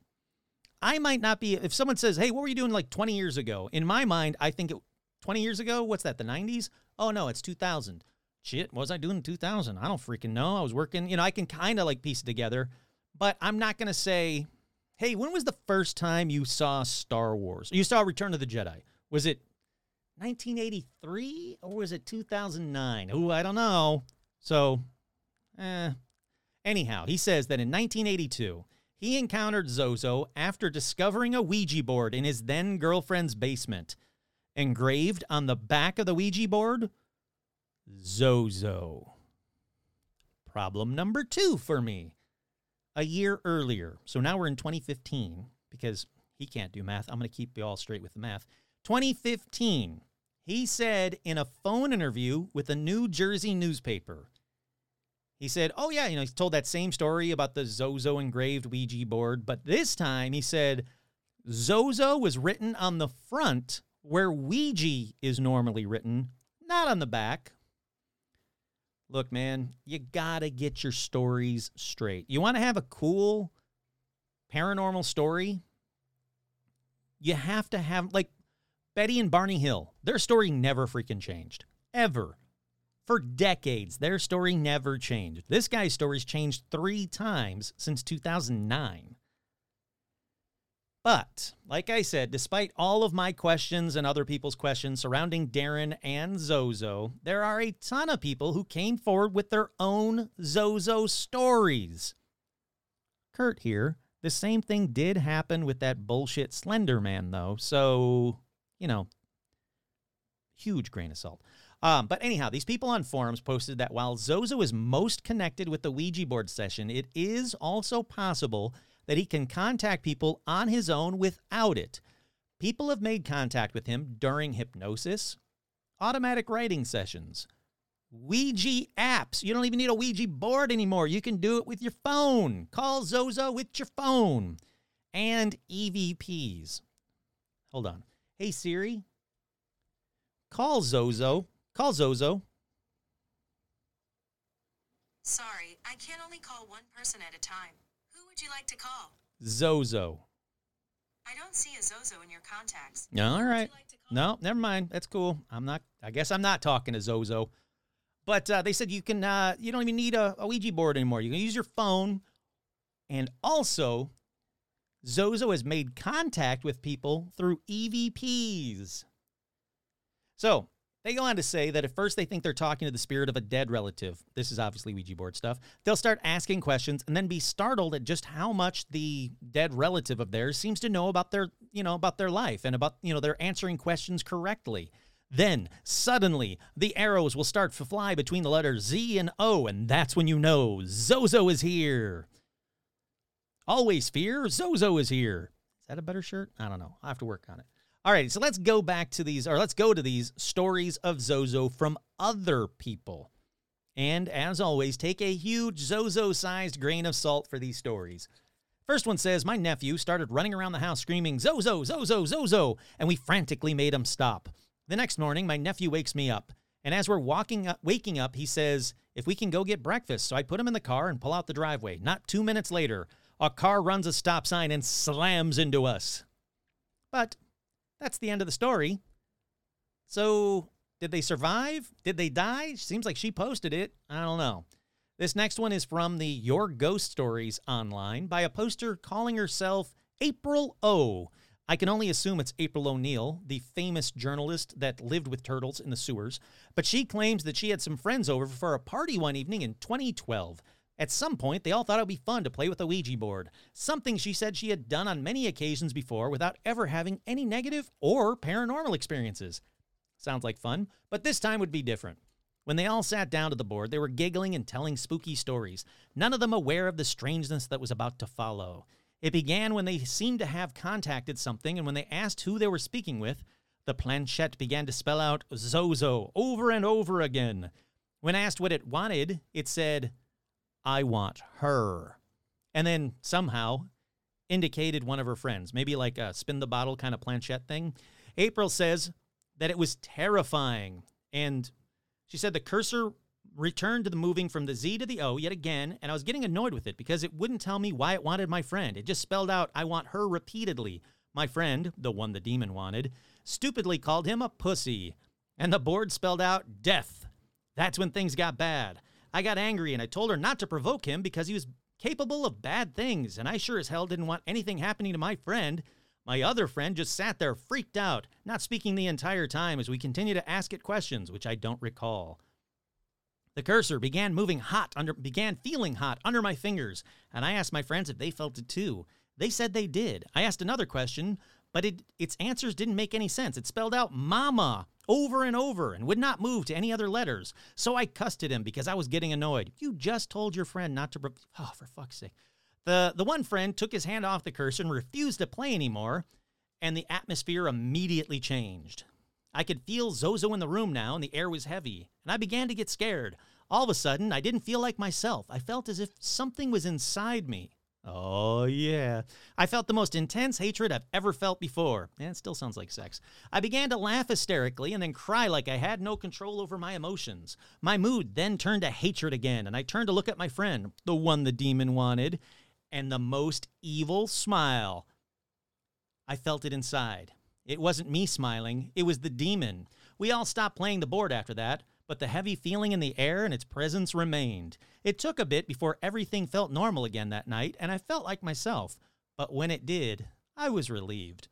I might not be. If someone says, "Hey, what were you doing like 20 years ago?" In my mind, I think it 20 years ago. What's that? The 90s? Oh no, it's 2000. Shit, what was I doing in 2000? I don't freaking know. I was working. You know, I can kind of like piece it together, but I'm not gonna say, "Hey, when was the first time you saw Star Wars? You saw Return of the Jedi? Was it 1983 or was it 2009? Oh, I don't know. So, eh. Anyhow, he says that in 1982, he encountered Zozo after discovering a Ouija board in his then girlfriend's basement. Engraved on the back of the Ouija board, Zozo. Problem number two for me. A year earlier, so now we're in 2015 because he can't do math. I'm going to keep you all straight with the math. 2015, he said in a phone interview with a New Jersey newspaper, he said, Oh, yeah, you know, he's told that same story about the Zozo engraved Ouija board, but this time he said Zozo was written on the front where Ouija is normally written, not on the back. Look, man, you gotta get your stories straight. You wanna have a cool paranormal story? You have to have, like, Betty and Barney Hill, their story never freaking changed. Ever. For decades, their story never changed. This guy's story's changed three times since 2009. But, like I said, despite all of my questions and other people's questions surrounding Darren and Zozo, there are a ton of people who came forward with their own Zozo stories. Kurt here, the same thing did happen with that bullshit Slender Man, though, so, you know, huge grain of salt. Um, but anyhow, these people on forums posted that while Zozo is most connected with the Ouija board session, it is also possible that he can contact people on his own without it. People have made contact with him during hypnosis, automatic writing sessions, Ouija apps. You don't even need a Ouija board anymore. You can do it with your phone. Call Zozo with your phone. And EVPs. Hold on. Hey Siri, call Zozo. Call Zozo. Sorry, I can only call one person at a time. Who would you like to call? Zozo. I don't see a Zozo in your contacts. All right. like? No, never mind. That's cool. I'm not. I guess I'm not talking to Zozo. But uh, they said you can. Uh, you don't even need a, a Ouija board anymore. You can use your phone, and also, Zozo has made contact with people through EVPs. So they go on to say that at first they think they're talking to the spirit of a dead relative. This is obviously Ouija board stuff. They'll start asking questions and then be startled at just how much the dead relative of theirs seems to know about their, you know, about their life and about, you know, they're answering questions correctly. Then, suddenly, the arrows will start to fly between the letters Z and O, and that's when you know Zozo is here. Always fear, Zozo is here. Is that a better shirt? I don't know. I'll have to work on it. All right, so let's go back to these, or let's go to these stories of Zozo from other people. And as always, take a huge Zozo sized grain of salt for these stories. First one says, My nephew started running around the house screaming, Zozo, Zozo, Zozo, and we frantically made him stop. The next morning, my nephew wakes me up, and as we're walking up, waking up, he says, If we can go get breakfast. So I put him in the car and pull out the driveway. Not two minutes later, a car runs a stop sign and slams into us. But that's the end of the story. So, did they survive? Did they die? Seems like she posted it. I don't know. This next one is from the Your Ghost Stories online by a poster calling herself April O. I can only assume it's April O'Neil, the famous journalist that lived with turtles in the sewers, but she claims that she had some friends over for a party one evening in 2012. At some point, they all thought it would be fun to play with a Ouija board, something she said she had done on many occasions before without ever having any negative or paranormal experiences. Sounds like fun, but this time would be different. When they all sat down to the board, they were giggling and telling spooky stories, none of them aware of the strangeness that was about to follow. It began when they seemed to have contacted something, and when they asked who they were speaking with, the planchette began to spell out Zozo over and over again. When asked what it wanted, it said, I want her. And then somehow indicated one of her friends, maybe like a spin the bottle kind of planchette thing. April says that it was terrifying. And she said the cursor returned to the moving from the Z to the O yet again, and I was getting annoyed with it because it wouldn't tell me why it wanted my friend. It just spelled out, I want her repeatedly. My friend, the one the demon wanted, stupidly called him a pussy. And the board spelled out death. That's when things got bad. I got angry and I told her not to provoke him because he was capable of bad things, and I sure as hell didn't want anything happening to my friend. My other friend just sat there freaked out, not speaking the entire time as we continued to ask it questions, which I don't recall. The cursor began moving hot under began feeling hot under my fingers, and I asked my friends if they felt it too. They said they did. I asked another question, but it, its answers didn't make any sense. It spelled out mama over and over and would not move to any other letters. So I cussed at him because I was getting annoyed. You just told your friend not to. Pro- oh, for fuck's sake. The, the one friend took his hand off the cursor and refused to play anymore, and the atmosphere immediately changed. I could feel Zozo in the room now, and the air was heavy, and I began to get scared. All of a sudden, I didn't feel like myself. I felt as if something was inside me. Oh, yeah. I felt the most intense hatred I've ever felt before. And it still sounds like sex. I began to laugh hysterically and then cry like I had no control over my emotions. My mood then turned to hatred again, and I turned to look at my friend, the one the demon wanted, and the most evil smile. I felt it inside. It wasn't me smiling, it was the demon. We all stopped playing the board after that, but the heavy feeling in the air and its presence remained. It took a bit before everything felt normal again that night, and I felt like myself. But when it did, I was relieved.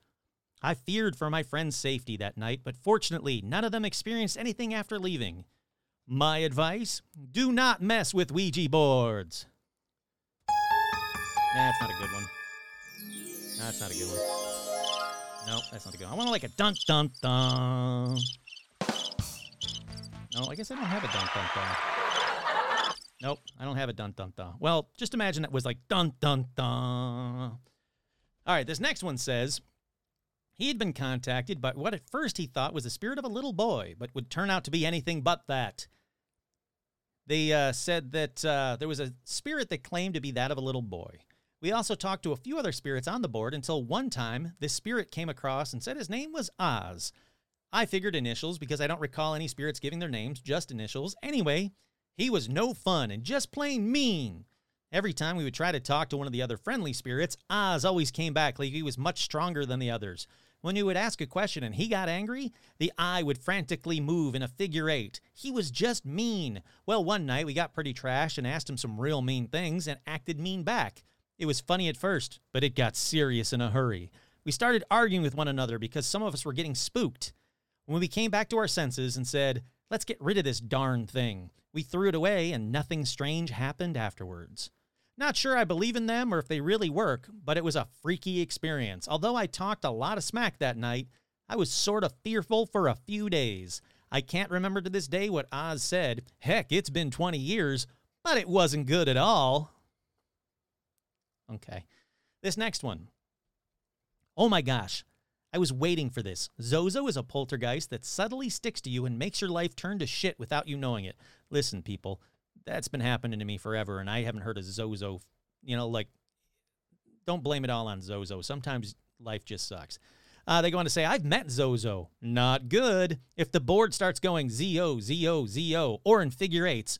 I feared for my friend's safety that night, but fortunately, none of them experienced anything after leaving. My advice do not mess with Ouija boards. That's not a good one. That's not a good one. No, that's not a good one. I want to like a dun dun dun. No, I guess I don't have a dun dun dun. Nope, I don't have a dun dun dun. Well, just imagine that was like dun dun dun. All right, this next one says he had been contacted by what at first he thought was the spirit of a little boy, but would turn out to be anything but that. They uh, said that uh, there was a spirit that claimed to be that of a little boy. We also talked to a few other spirits on the board until one time this spirit came across and said his name was Oz. I figured initials because I don't recall any spirits giving their names, just initials. Anyway, he was no fun and just plain mean. Every time we would try to talk to one of the other friendly spirits, Oz always came back like he was much stronger than the others. When you would ask a question and he got angry, the eye would frantically move in a figure eight. He was just mean. Well, one night we got pretty trash and asked him some real mean things and acted mean back. It was funny at first, but it got serious in a hurry. We started arguing with one another because some of us were getting spooked. When we came back to our senses and said, let's get rid of this darn thing, we threw it away and nothing strange happened afterwards. Not sure I believe in them or if they really work, but it was a freaky experience. Although I talked a lot of smack that night, I was sort of fearful for a few days. I can't remember to this day what Oz said. Heck, it's been 20 years, but it wasn't good at all. Okay. This next one. Oh my gosh. I was waiting for this. Zozo is a poltergeist that subtly sticks to you and makes your life turn to shit without you knowing it. Listen, people, that's been happening to me forever, and I haven't heard of Zozo. You know, like, don't blame it all on Zozo. Sometimes life just sucks. Uh, they go on to say, I've met Zozo. Not good. If the board starts going ZO, ZO, ZO, or in figure eights,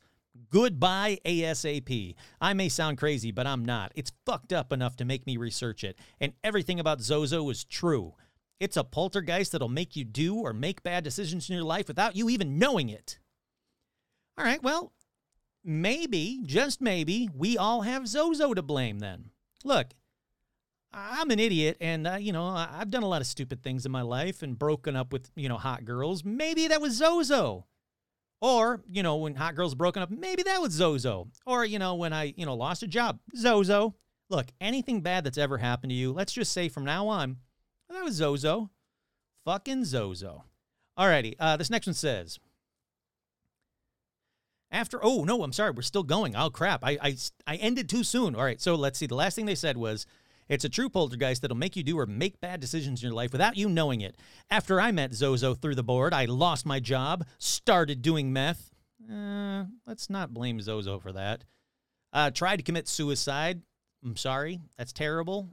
goodbye ASAP. I may sound crazy, but I'm not. It's fucked up enough to make me research it, and everything about Zozo is true. It's a poltergeist that'll make you do or make bad decisions in your life without you even knowing it. All right, well, maybe, just maybe, we all have Zozo to blame then. Look, I'm an idiot and, uh, you know, I've done a lot of stupid things in my life and broken up with, you know, hot girls. Maybe that was Zozo. Or, you know, when hot girls broken up, maybe that was Zozo. Or, you know, when I, you know, lost a job, Zozo. Look, anything bad that's ever happened to you, let's just say from now on, that was Zozo. Fucking Zozo. Alrighty, uh, this next one says, after, oh, no, I'm sorry, we're still going. Oh, crap. I, I, I ended too soon. All right, so let's see. The last thing they said was, it's a true poltergeist that'll make you do or make bad decisions in your life without you knowing it. After I met Zozo through the board, I lost my job, started doing meth. Uh, let's not blame Zozo for that. Uh, tried to commit suicide. I'm sorry. That's terrible.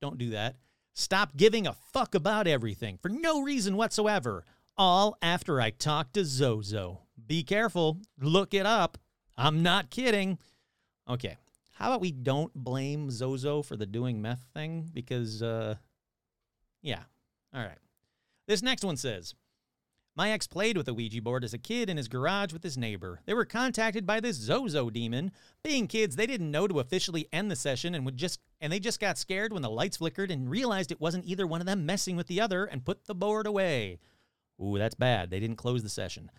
Don't do that. Stop giving a fuck about everything for no reason whatsoever. All after I talked to Zozo. Be careful. Look it up. I'm not kidding. Okay. How about we don't blame Zozo for the doing meth thing? Because, uh, yeah. All right. This next one says My ex played with a Ouija board as a kid in his garage with his neighbor. They were contacted by this Zozo demon. Being kids, they didn't know to officially end the session and would just and they just got scared when the lights flickered and realized it wasn't either one of them messing with the other and put the board away. Ooh, that's bad. They didn't close the session.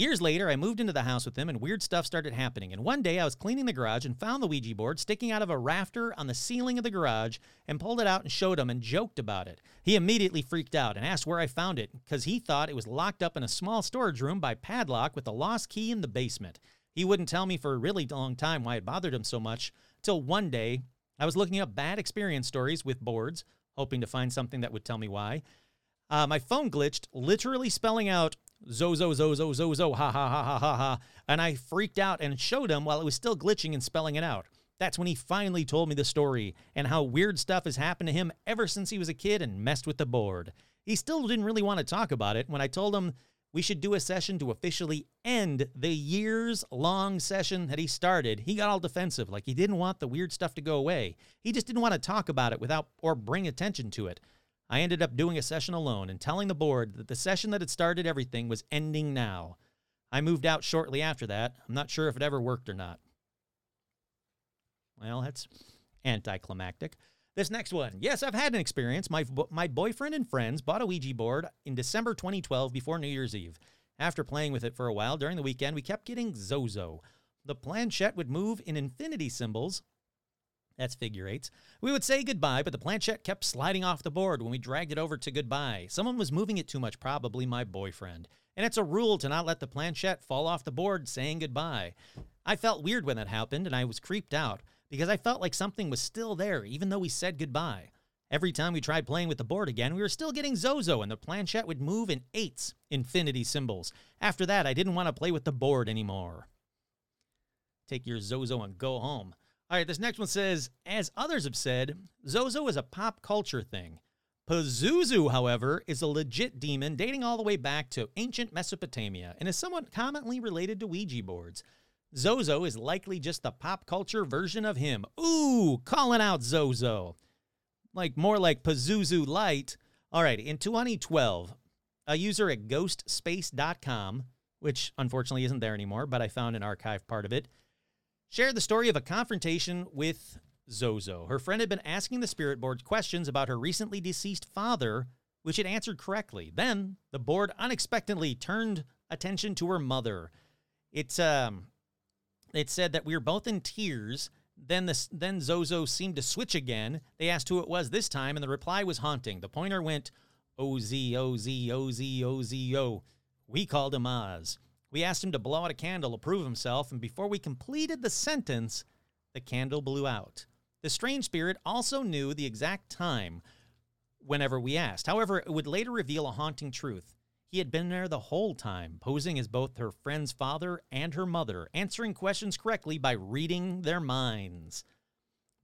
Years later, I moved into the house with him and weird stuff started happening. And one day I was cleaning the garage and found the Ouija board sticking out of a rafter on the ceiling of the garage and pulled it out and showed him and joked about it. He immediately freaked out and asked where I found it because he thought it was locked up in a small storage room by padlock with a lost key in the basement. He wouldn't tell me for a really long time why it bothered him so much till one day I was looking up bad experience stories with boards, hoping to find something that would tell me why. Uh, my phone glitched, literally spelling out zo zo zo zo zo zo ha ha ha ha ha ha, and I freaked out and showed him while it was still glitching and spelling it out. That's when he finally told me the story and how weird stuff has happened to him ever since he was a kid and messed with the board. He still didn't really want to talk about it when I told him we should do a session to officially end the years long session that he started. He got all defensive, like he didn't want the weird stuff to go away. He just didn't want to talk about it without or bring attention to it. I ended up doing a session alone and telling the board that the session that had started everything was ending now. I moved out shortly after that. I'm not sure if it ever worked or not. Well, that's anticlimactic. This next one. Yes, I've had an experience. My, my boyfriend and friends bought a Ouija board in December 2012 before New Year's Eve. After playing with it for a while during the weekend, we kept getting Zozo. The planchette would move in infinity symbols that's figure eights. We would say goodbye, but the planchette kept sliding off the board when we dragged it over to goodbye. Someone was moving it too much, probably my boyfriend. And it's a rule to not let the planchette fall off the board saying goodbye. I felt weird when that happened, and I was creeped out because I felt like something was still there, even though we said goodbye. Every time we tried playing with the board again, we were still getting Zozo, and the planchette would move in eights, infinity symbols. After that, I didn't want to play with the board anymore. Take your Zozo and go home. All right, this next one says, as others have said, Zozo is a pop culture thing. Pazuzu, however, is a legit demon dating all the way back to ancient Mesopotamia and is somewhat commonly related to Ouija boards. Zozo is likely just the pop culture version of him. Ooh, calling out Zozo. Like more like Pazuzu Light. All right, in 2012, a user at ghostspace.com, which unfortunately isn't there anymore, but I found an archive part of it, shared the story of a confrontation with Zozo. Her friend had been asking the spirit board questions about her recently deceased father, which it answered correctly. Then the board unexpectedly turned attention to her mother. It um, it said that we were both in tears. Then the then Zozo seemed to switch again. They asked who it was this time, and the reply was haunting. The pointer went O Z O Z O Z O Z O. We called him Oz. We asked him to blow out a candle to prove himself, and before we completed the sentence, the candle blew out. The strange spirit also knew the exact time whenever we asked. However, it would later reveal a haunting truth. He had been there the whole time, posing as both her friend's father and her mother, answering questions correctly by reading their minds.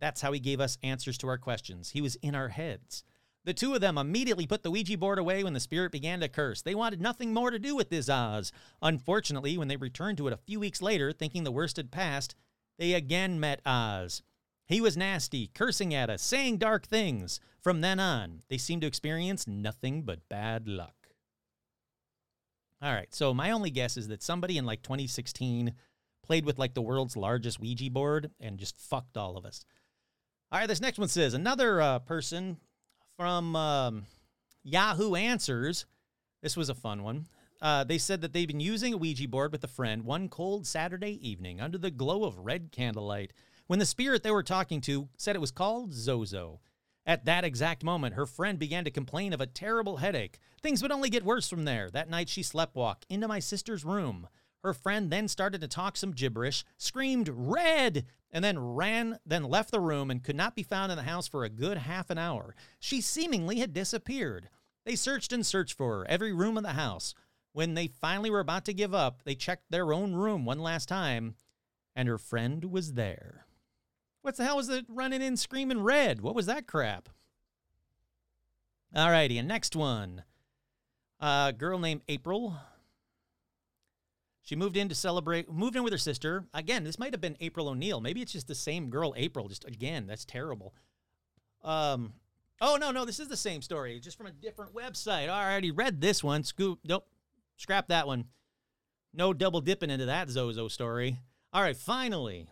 That's how he gave us answers to our questions. He was in our heads. The two of them immediately put the Ouija board away when the spirit began to curse. They wanted nothing more to do with this Oz. Unfortunately, when they returned to it a few weeks later, thinking the worst had passed, they again met Oz. He was nasty, cursing at us, saying dark things. From then on, they seemed to experience nothing but bad luck. All right, so my only guess is that somebody in like 2016 played with like the world's largest Ouija board and just fucked all of us. All right, this next one says another uh, person from um, Yahoo Answers. This was a fun one. Uh, they said that they've been using a Ouija board with a friend one cold Saturday evening under the glow of red candlelight when the spirit they were talking to said it was called Zozo. At that exact moment, her friend began to complain of a terrible headache. Things would only get worse from there. That night, she sleptwalked into my sister's room. Her friend then started to talk some gibberish, screamed red, and then ran, then left the room and could not be found in the house for a good half an hour. She seemingly had disappeared. They searched and searched for her, every room of the house. When they finally were about to give up, they checked their own room one last time, and her friend was there. What the hell was it running in screaming red? What was that crap? Alrighty, and next one. A girl named April. She moved in to celebrate, moved in with her sister. Again, this might have been April O'Neil. Maybe it's just the same girl, April. Just again, that's terrible. Um, oh no, no, this is the same story, just from a different website. I already read this one. Scoop, nope, scrap that one. No double dipping into that Zozo story. All right, finally.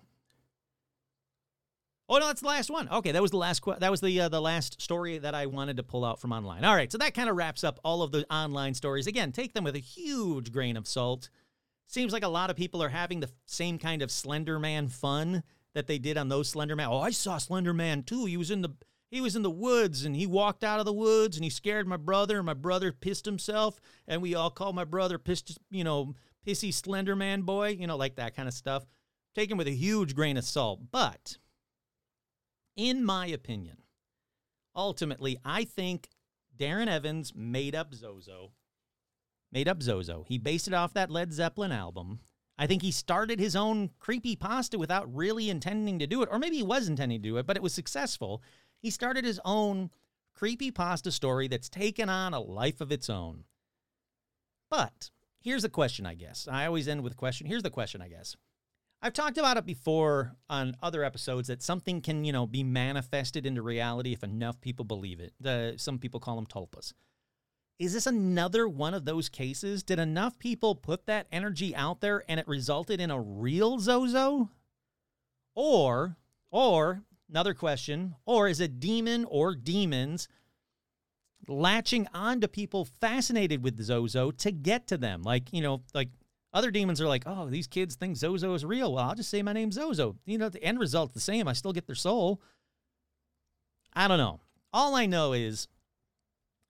Oh no, that's the last one. Okay, that was the last. That was the uh, the last story that I wanted to pull out from online. All right, so that kind of wraps up all of the online stories. Again, take them with a huge grain of salt. Seems like a lot of people are having the same kind of Slender Man fun that they did on those Slender Man. Oh, I saw Slender Man too. He was in the he was in the woods and he walked out of the woods and he scared my brother and my brother pissed himself and we all called my brother pissed you know pissy Slender Man boy you know like that kind of stuff. Taken with a huge grain of salt, but in my opinion, ultimately, I think Darren Evans made up Zozo. Made up Zozo. He based it off that Led Zeppelin album. I think he started his own creepy pasta without really intending to do it, or maybe he was intending to do it, but it was successful. He started his own creepy pasta story that's taken on a life of its own. But here's the question, I guess. I always end with a question. Here's the question, I guess. I've talked about it before on other episodes that something can, you know, be manifested into reality if enough people believe it. The some people call them tulpas. Is this another one of those cases? Did enough people put that energy out there and it resulted in a real Zozo? Or, or another question, or is a demon or demons latching onto people fascinated with Zozo to get to them? Like, you know, like other demons are like, oh, these kids think Zozo is real. Well, I'll just say my name's Zozo. You know, the end result's the same. I still get their soul. I don't know. All I know is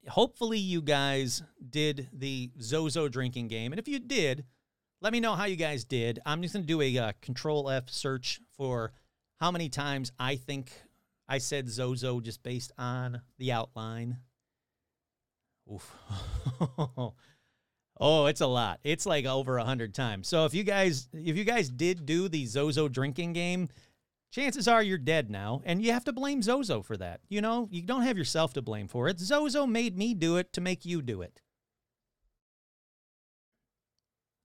hopefully you guys did the Zozo drinking game. And if you did, let me know how you guys did. I'm just going to do a uh, control F search for how many times I think I said Zozo just based on the outline. Oof. Oh, it's a lot. It's like over a hundred times. So if you guys if you guys did do the Zozo drinking game, chances are you're dead now, and you have to blame Zozo for that. You know, you don't have yourself to blame for it. Zozo made me do it to make you do it.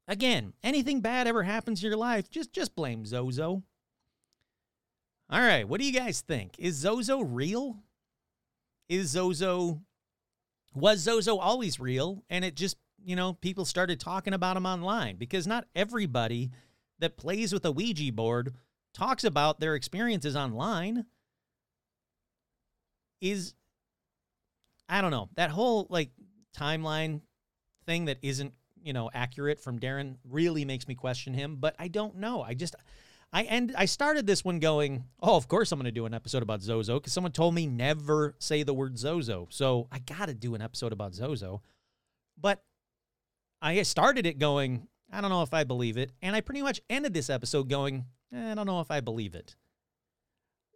Again, anything bad ever happens in your life, just just blame Zozo. All right, what do you guys think? Is Zozo real? Is Zozo was Zozo always real and it just you know, people started talking about him online because not everybody that plays with a Ouija board talks about their experiences online. Is I don't know. That whole like timeline thing that isn't, you know, accurate from Darren really makes me question him, but I don't know. I just I end I started this one going, "Oh, of course I'm going to do an episode about Zozo cuz someone told me never say the word Zozo." So, I got to do an episode about Zozo. But I started it going, I don't know if I believe it, and I pretty much ended this episode going, eh, I don't know if I believe it.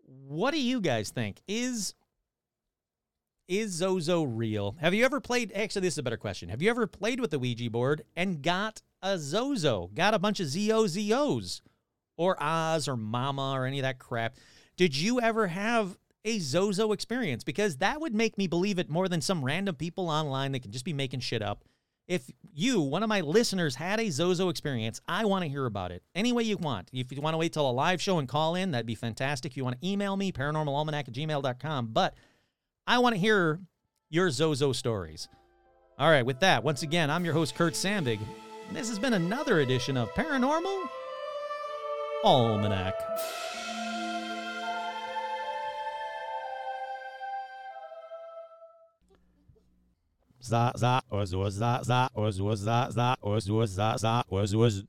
What do you guys think? Is is Zozo real? Have you ever played? Actually, this is a better question. Have you ever played with the Ouija board and got a Zozo? Got a bunch of ZOZOs or Oz or Mama or any of that crap? Did you ever have a Zozo experience? Because that would make me believe it more than some random people online that can just be making shit up. If you, one of my listeners, had a Zozo experience, I want to hear about it any way you want. If you want to wait till a live show and call in, that'd be fantastic. If you want to email me, paranormalalmanac at gmail.com. But I want to hear your Zozo stories. All right, with that, once again, I'm your host, Kurt Sandvig. And this has been another edition of Paranormal Almanac. Za za was was za za was was za za was was za za was was